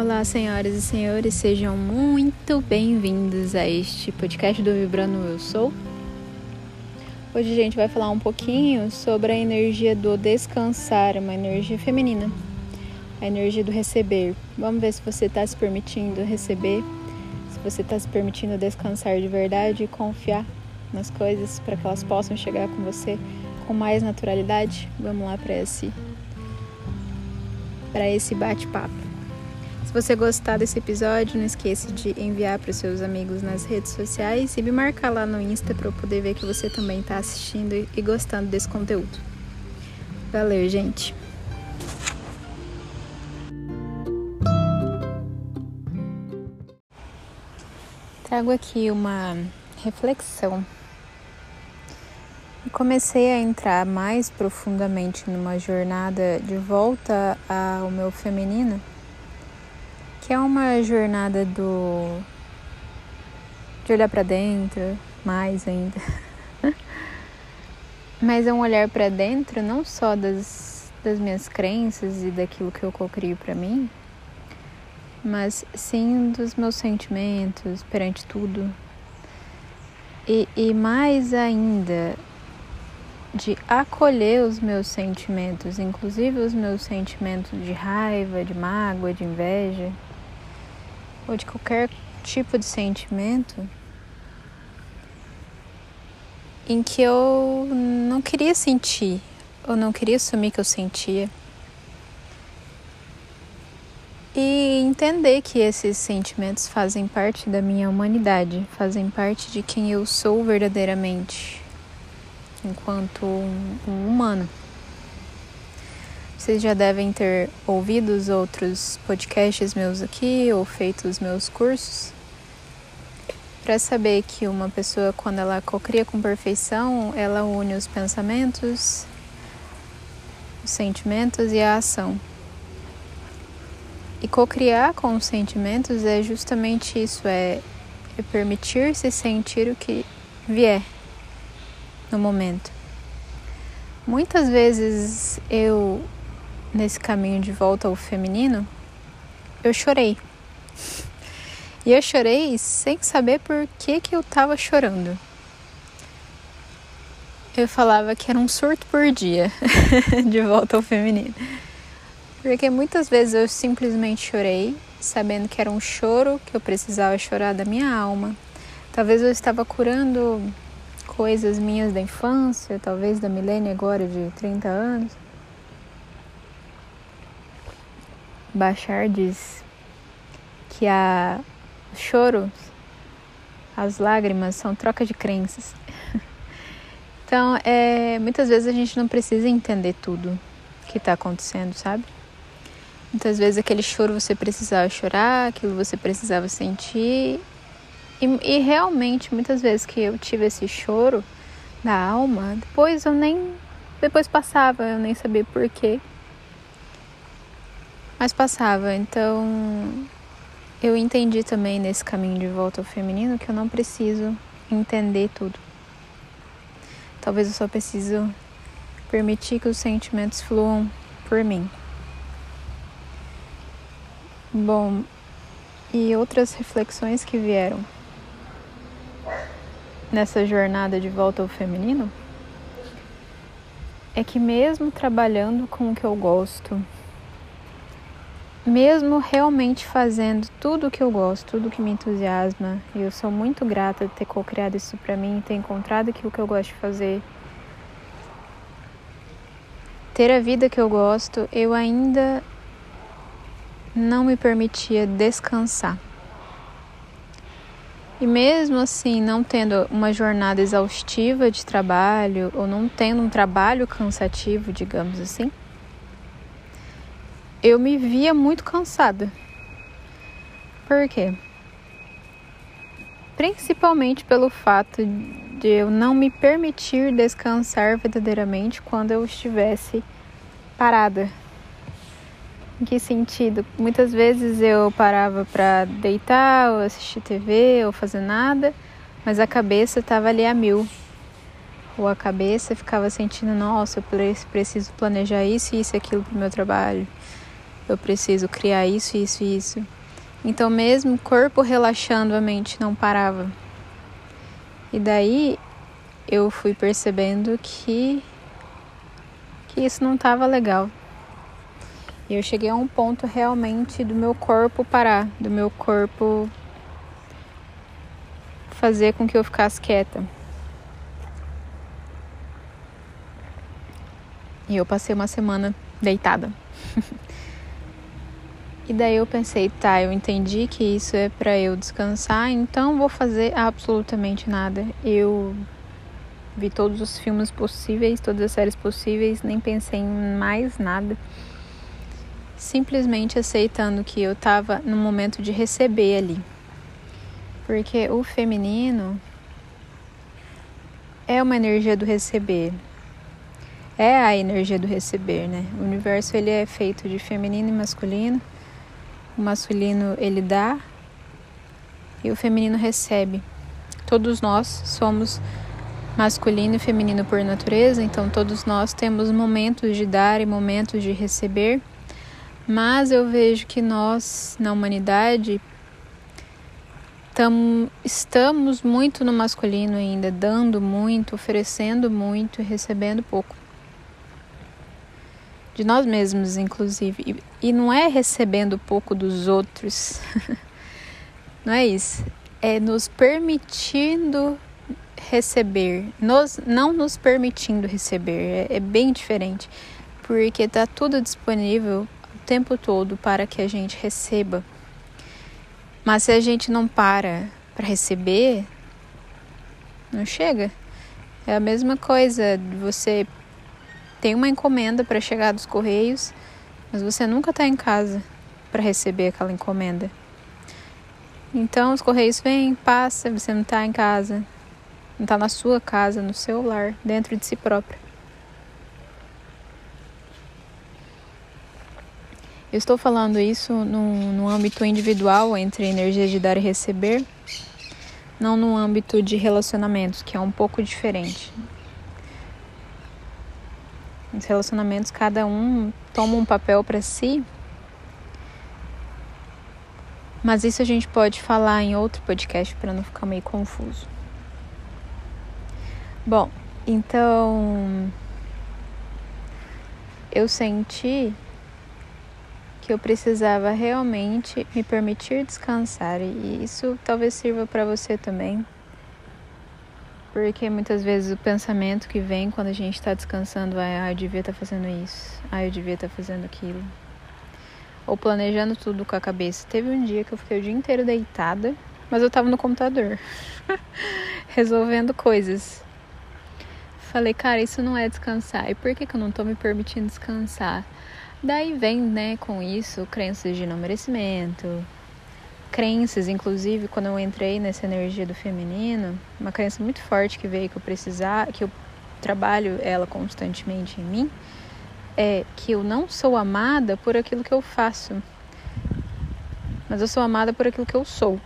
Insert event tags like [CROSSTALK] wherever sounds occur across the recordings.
Olá, senhoras e senhores, sejam muito bem-vindos a este podcast do Vibrando Eu Sou. Hoje a gente vai falar um pouquinho sobre a energia do descansar, uma energia feminina, a energia do receber. Vamos ver se você está se permitindo receber, se você está se permitindo descansar de verdade e confiar nas coisas para que elas possam chegar com você com mais naturalidade. Vamos lá para esse para esse bate-papo. Se você gostar desse episódio, não esqueça de enviar para os seus amigos nas redes sociais e me marcar lá no Insta para eu poder ver que você também está assistindo e gostando desse conteúdo. Valeu, gente! Trago aqui uma reflexão. Comecei a entrar mais profundamente numa jornada de volta ao meu feminino que é uma jornada do de olhar para dentro, mais ainda. [LAUGHS] Mas é um olhar para dentro não só das, das minhas crenças e daquilo que eu cocrio para mim, mas sim dos meus sentimentos perante tudo. E, e mais ainda, de acolher os meus sentimentos, inclusive os meus sentimentos de raiva, de mágoa, de inveja ou de qualquer tipo de sentimento em que eu não queria sentir, ou não queria assumir que eu sentia. E entender que esses sentimentos fazem parte da minha humanidade, fazem parte de quem eu sou verdadeiramente, enquanto um, um humano. Vocês já devem ter ouvido os outros podcasts meus aqui ou feito os meus cursos para saber que uma pessoa, quando ela cocria com perfeição, ela une os pensamentos, os sentimentos e a ação. E cocriar com os sentimentos é justamente isso, é, é permitir-se sentir o que vier no momento. Muitas vezes eu nesse caminho de volta ao feminino, eu chorei. E eu chorei sem saber por que, que eu tava chorando. Eu falava que era um surto por dia [LAUGHS] de volta ao feminino. Porque muitas vezes eu simplesmente chorei, sabendo que era um choro que eu precisava chorar da minha alma. Talvez eu estava curando coisas minhas da infância, talvez da Milene agora de 30 anos. Bachar diz que a choro, as lágrimas são troca de crenças. [LAUGHS] então, é, muitas vezes a gente não precisa entender tudo que está acontecendo, sabe? Muitas vezes aquele choro você precisava chorar, aquilo você precisava sentir. E, e realmente, muitas vezes que eu tive esse choro da alma, depois eu nem. Depois passava, eu nem sabia porquê. Mas passava, então eu entendi também nesse caminho de volta ao feminino que eu não preciso entender tudo. Talvez eu só preciso permitir que os sentimentos fluam por mim. Bom, e outras reflexões que vieram nessa jornada de volta ao feminino é que mesmo trabalhando com o que eu gosto, mesmo realmente fazendo tudo o que eu gosto, tudo que me entusiasma, e eu sou muito grata de ter co-criado isso para mim, ter encontrado aquilo que eu gosto de fazer, ter a vida que eu gosto, eu ainda não me permitia descansar. E mesmo assim, não tendo uma jornada exaustiva de trabalho, ou não tendo um trabalho cansativo, digamos assim, eu me via muito cansada. Por quê? Principalmente pelo fato de eu não me permitir descansar verdadeiramente quando eu estivesse parada. Em que sentido? Muitas vezes eu parava para deitar, ou assistir TV, ou fazer nada, mas a cabeça estava ali a mil. Ou a cabeça ficava sentindo, nossa, eu preciso planejar isso e isso e aquilo para o meu trabalho eu preciso criar isso, isso e isso. Então, mesmo o corpo relaxando, a mente não parava. E daí eu fui percebendo que que isso não estava legal. E eu cheguei a um ponto realmente do meu corpo parar, do meu corpo fazer com que eu ficasse quieta. E eu passei uma semana deitada. [LAUGHS] e daí eu pensei, tá, eu entendi que isso é para eu descansar, então vou fazer absolutamente nada. Eu vi todos os filmes possíveis, todas as séries possíveis, nem pensei em mais nada. Simplesmente aceitando que eu tava no momento de receber ali. Porque o feminino é uma energia do receber é a energia do receber, né? O universo ele é feito de feminino e masculino. O masculino ele dá e o feminino recebe. Todos nós somos masculino e feminino por natureza, então todos nós temos momentos de dar e momentos de receber. Mas eu vejo que nós, na humanidade, tam, estamos muito no masculino ainda, dando muito, oferecendo muito e recebendo pouco de nós mesmos, inclusive. E, e não é recebendo pouco dos outros, [LAUGHS] não é isso. É nos permitindo receber, nos, não nos permitindo receber. É, é bem diferente, porque está tudo disponível o tempo todo para que a gente receba. Mas se a gente não para para receber, não chega. É a mesma coisa de você tem uma encomenda para chegar dos correios, mas você nunca está em casa para receber aquela encomenda. Então os correios vêm, passa, você não está em casa, não está na sua casa, no seu lar, dentro de si próprio. Eu estou falando isso no, no âmbito individual, entre energia de dar e receber, não no âmbito de relacionamentos, que é um pouco diferente. Nos relacionamentos, cada um toma um papel para si. Mas isso a gente pode falar em outro podcast para não ficar meio confuso. Bom, então eu senti que eu precisava realmente me permitir descansar e isso talvez sirva para você também. Porque muitas vezes o pensamento que vem quando a gente está descansando é: ah, eu devia estar tá fazendo isso, ah, eu devia estar tá fazendo aquilo. Ou planejando tudo com a cabeça. Teve um dia que eu fiquei o dia inteiro deitada, mas eu estava no computador, [LAUGHS] resolvendo coisas. Falei, cara, isso não é descansar. E por que, que eu não estou me permitindo descansar? Daí vem, né, com isso, crenças de não merecimento, crenças, inclusive quando eu entrei nessa energia do feminino, uma crença muito forte que veio que eu precisar, que eu trabalho ela constantemente em mim, é que eu não sou amada por aquilo que eu faço, mas eu sou amada por aquilo que eu sou.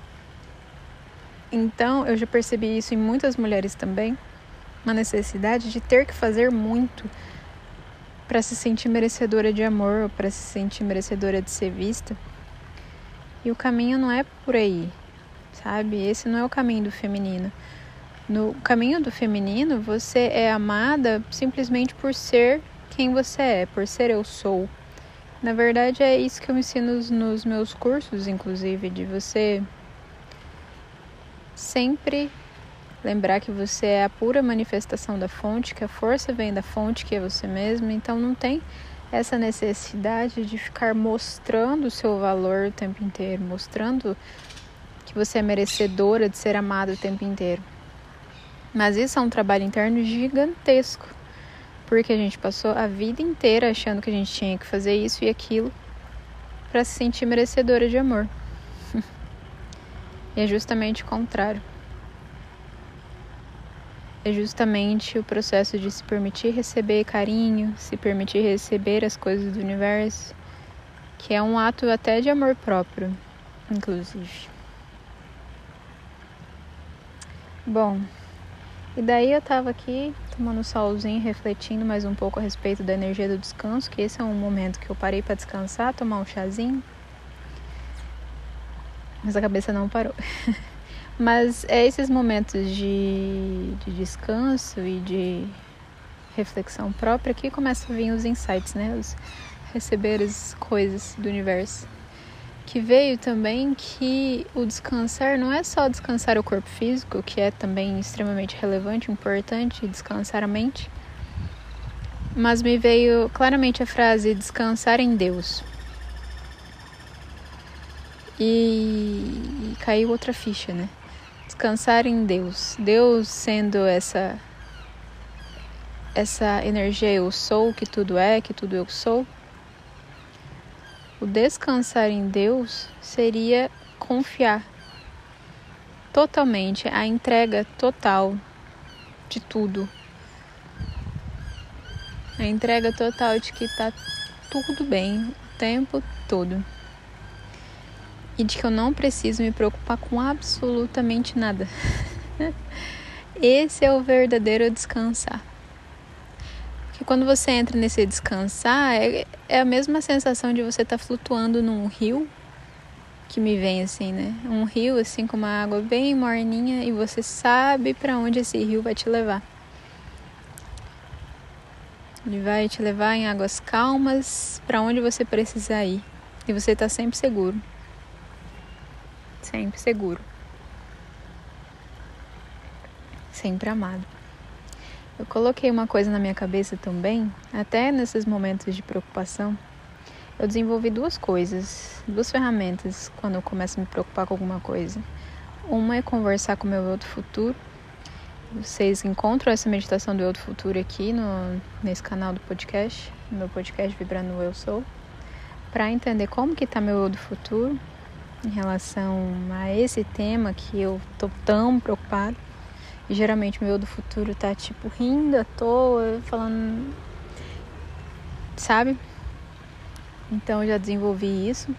Então, eu já percebi isso em muitas mulheres também, uma necessidade de ter que fazer muito para se sentir merecedora de amor, para se sentir merecedora de ser vista. E o caminho não é por aí, sabe? Esse não é o caminho do feminino. No caminho do feminino, você é amada simplesmente por ser quem você é, por ser eu sou. Na verdade, é isso que eu ensino nos meus cursos, inclusive, de você sempre lembrar que você é a pura manifestação da fonte, que a força vem da fonte, que é você mesmo. Então, não tem essa necessidade de ficar mostrando o seu valor o tempo inteiro, mostrando que você é merecedora de ser amada o tempo inteiro. Mas isso é um trabalho interno gigantesco, porque a gente passou a vida inteira achando que a gente tinha que fazer isso e aquilo para se sentir merecedora de amor. [LAUGHS] e é justamente o contrário é justamente o processo de se permitir receber carinho, se permitir receber as coisas do universo, que é um ato até de amor próprio, inclusive. Bom, E daí eu tava aqui tomando solzinho, refletindo mais um pouco a respeito da energia do descanso, que esse é um momento que eu parei para descansar, tomar um chazinho. Mas a cabeça não parou. [LAUGHS] Mas é esses momentos de, de descanso e de reflexão própria que começam a vir os insights, né? Os receber as coisas do universo que veio também que o descansar não é só descansar o corpo físico, que é também extremamente relevante, importante, descansar a mente, mas me veio claramente a frase descansar em Deus. E, e caiu outra ficha, né? Descansar em Deus. Deus sendo essa essa energia eu sou, que tudo é, que tudo eu sou o descansar em Deus seria confiar totalmente, a entrega total de tudo. A entrega total de que tá tudo bem o tempo todo. E de que eu não preciso me preocupar com absolutamente nada. [LAUGHS] Esse é o verdadeiro descansar. E quando você entra nesse descansar, é, é a mesma sensação de você estar tá flutuando num rio que me vem assim, né? Um rio assim com uma água bem morninha e você sabe para onde esse rio vai te levar. Ele vai te levar em águas calmas para onde você precisar ir. E você está sempre seguro. Sempre seguro. Sempre amado. Eu coloquei uma coisa na minha cabeça também, até nesses momentos de preocupação. Eu desenvolvi duas coisas, duas ferramentas quando eu começo a me preocupar com alguma coisa. Uma é conversar com o meu eu do futuro. Vocês encontram essa meditação do do futuro aqui no, nesse canal do podcast, no meu podcast Vibrando Eu Sou, para entender como que tá meu eu do futuro em relação a esse tema que eu tô tão preocupada e geralmente o meu do futuro tá tipo rindo à toa, falando. Sabe? Então eu já desenvolvi isso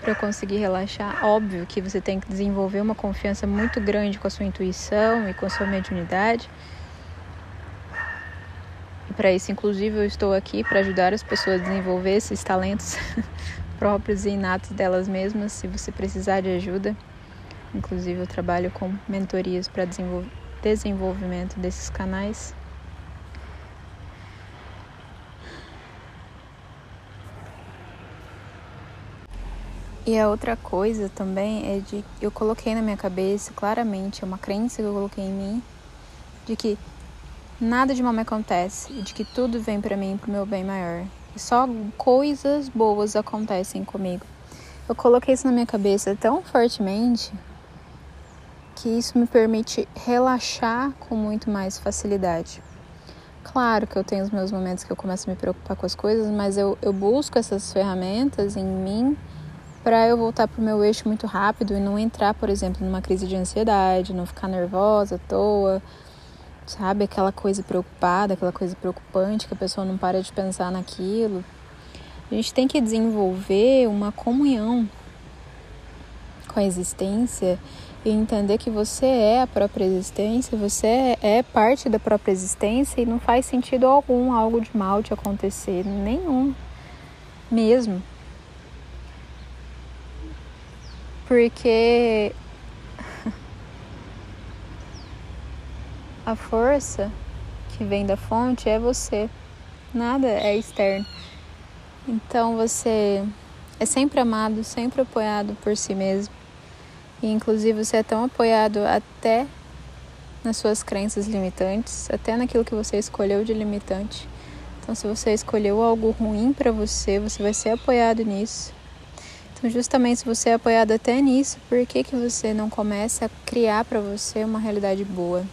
para conseguir relaxar. Óbvio que você tem que desenvolver uma confiança muito grande com a sua intuição e com a sua mediunidade. E para isso, inclusive, eu estou aqui para ajudar as pessoas a desenvolver esses talentos [LAUGHS] próprios e inatos delas mesmas, se você precisar de ajuda. Inclusive, eu trabalho com mentorias para desenvolvimento desses canais. E a outra coisa também é de eu coloquei na minha cabeça claramente, é uma crença que eu coloquei em mim, de que nada de mal me acontece e de que tudo vem para mim pro meu bem maior. Só coisas boas acontecem comigo. Eu coloquei isso na minha cabeça tão fortemente que isso me permite relaxar com muito mais facilidade. Claro que eu tenho os meus momentos que eu começo a me preocupar com as coisas, mas eu, eu busco essas ferramentas em mim para eu voltar para o meu eixo muito rápido e não entrar, por exemplo, numa crise de ansiedade, não ficar nervosa à toa, sabe? Aquela coisa preocupada, aquela coisa preocupante que a pessoa não para de pensar naquilo. A gente tem que desenvolver uma comunhão com a existência e entender que você é a própria existência, você é parte da própria existência e não faz sentido algum algo de mal te acontecer, nenhum mesmo. Porque a força que vem da fonte é você, nada é externo. Então você é sempre amado, sempre apoiado por si mesmo. E inclusive você é tão apoiado até nas suas crenças limitantes, até naquilo que você escolheu de limitante. Então, se você escolheu algo ruim para você, você vai ser apoiado nisso. Então, justamente se você é apoiado até nisso, por que, que você não começa a criar para você uma realidade boa?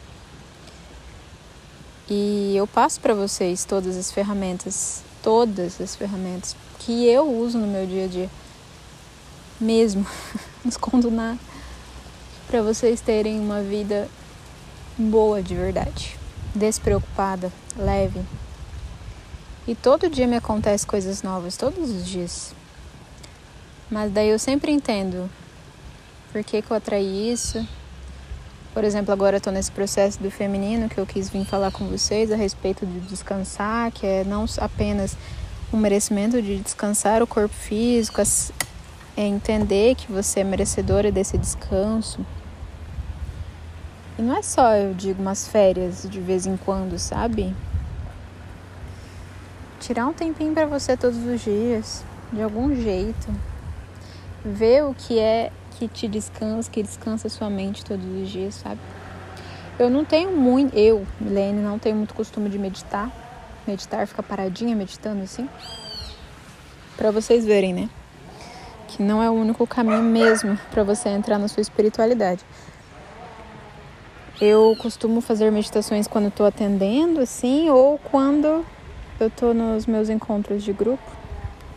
E eu passo para vocês todas as ferramentas, todas as ferramentas que eu uso no meu dia a dia. Mesmo, [LAUGHS] não escondo nada para vocês terem uma vida boa de verdade, despreocupada, leve. E todo dia me acontece coisas novas, todos os dias. Mas daí eu sempre entendo por que, que eu atraí isso, Por exemplo, agora tô nesse processo do feminino que eu quis vir falar com vocês a respeito de descansar, que é não apenas um merecimento de descansar o corpo físico, é entender que você é merecedora desse descanso. E não é só, eu digo, umas férias de vez em quando, sabe? Tirar um tempinho para você todos os dias, de algum jeito. Ver o que é que te descansa, que descansa sua mente todos os dias, sabe? Eu não tenho muito, eu, Milene, não tenho muito costume de meditar. Meditar, ficar paradinha meditando assim. Para vocês verem, né? Que não é o único caminho mesmo para você entrar na sua espiritualidade. Eu costumo fazer meditações quando estou atendendo, assim, ou quando eu estou nos meus encontros de grupo,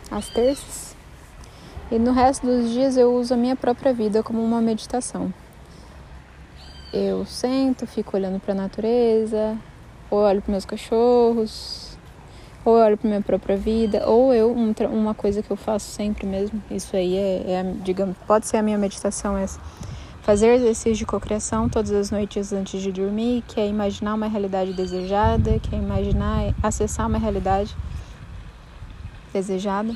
às terças. E no resto dos dias eu uso a minha própria vida como uma meditação. Eu sento, fico olhando para a natureza, ou olho para meus cachorros, ou olho para minha própria vida, ou eu uma coisa que eu faço sempre mesmo. Isso aí é, é digamos, pode ser a minha meditação essa. Fazer exercício de cocriação todas as noites antes de dormir, que é imaginar uma realidade desejada, que é imaginar, acessar uma realidade desejada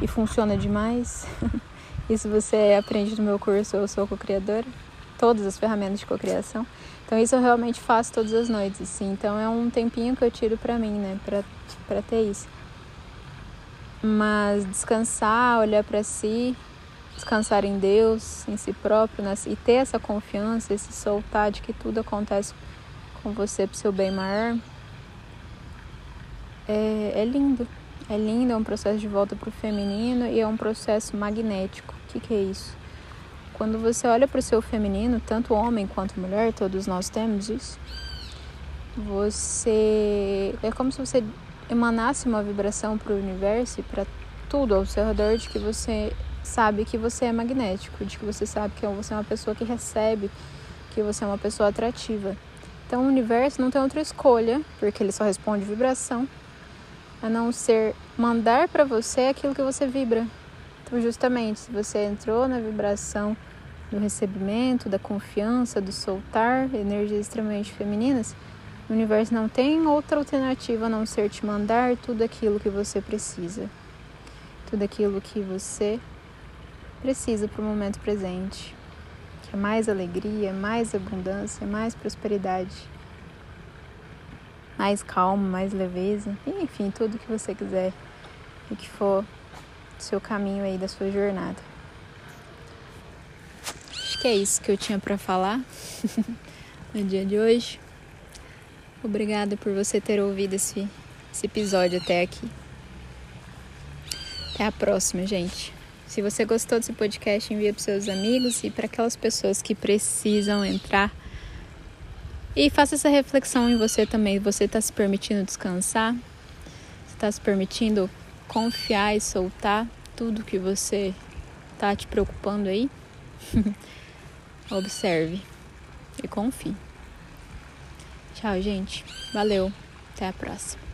e funciona demais. [LAUGHS] Isso você aprende no meu curso Eu Sou Co-Criadora, todas as ferramentas de cocriação. Então isso eu realmente faço todas as noites, assim. Então é um tempinho que eu tiro para mim, né, para para ter isso. Mas descansar, olhar para si, descansar em Deus, em si próprio, né? e ter essa confiança, esse soltar de que tudo acontece com você pro seu bem maior, é, é lindo. É lindo, é um processo de volta para o feminino e é um processo magnético. O que, que é isso? Quando você olha para o seu feminino, tanto homem quanto mulher, todos nós temos isso. Você é como se você emanasse uma vibração para o universo e para tudo ao seu redor de que você sabe que você é magnético, de que você sabe que você é uma pessoa que recebe, que você é uma pessoa atrativa. Então o universo não tem outra escolha, porque ele só responde vibração a não ser mandar para você aquilo que você vibra. Então, justamente, se você entrou na vibração do recebimento, da confiança, do soltar, energias extremamente femininas, o universo não tem outra alternativa a não ser te mandar tudo aquilo que você precisa. Tudo aquilo que você precisa para o momento presente. Que é mais alegria, mais abundância, mais prosperidade mais calma, mais leveza, enfim, tudo que você quiser e que for seu caminho aí da sua jornada. Acho que é isso que eu tinha para falar [LAUGHS] no dia de hoje. Obrigada por você ter ouvido esse, esse episódio até aqui. Até a próxima, gente. Se você gostou desse podcast, envia para seus amigos e para aquelas pessoas que precisam entrar e faça essa reflexão em você também. Você está se permitindo descansar? Está se permitindo confiar e soltar tudo que você está te preocupando aí? [LAUGHS] Observe e confie. Tchau, gente. Valeu. Até a próxima.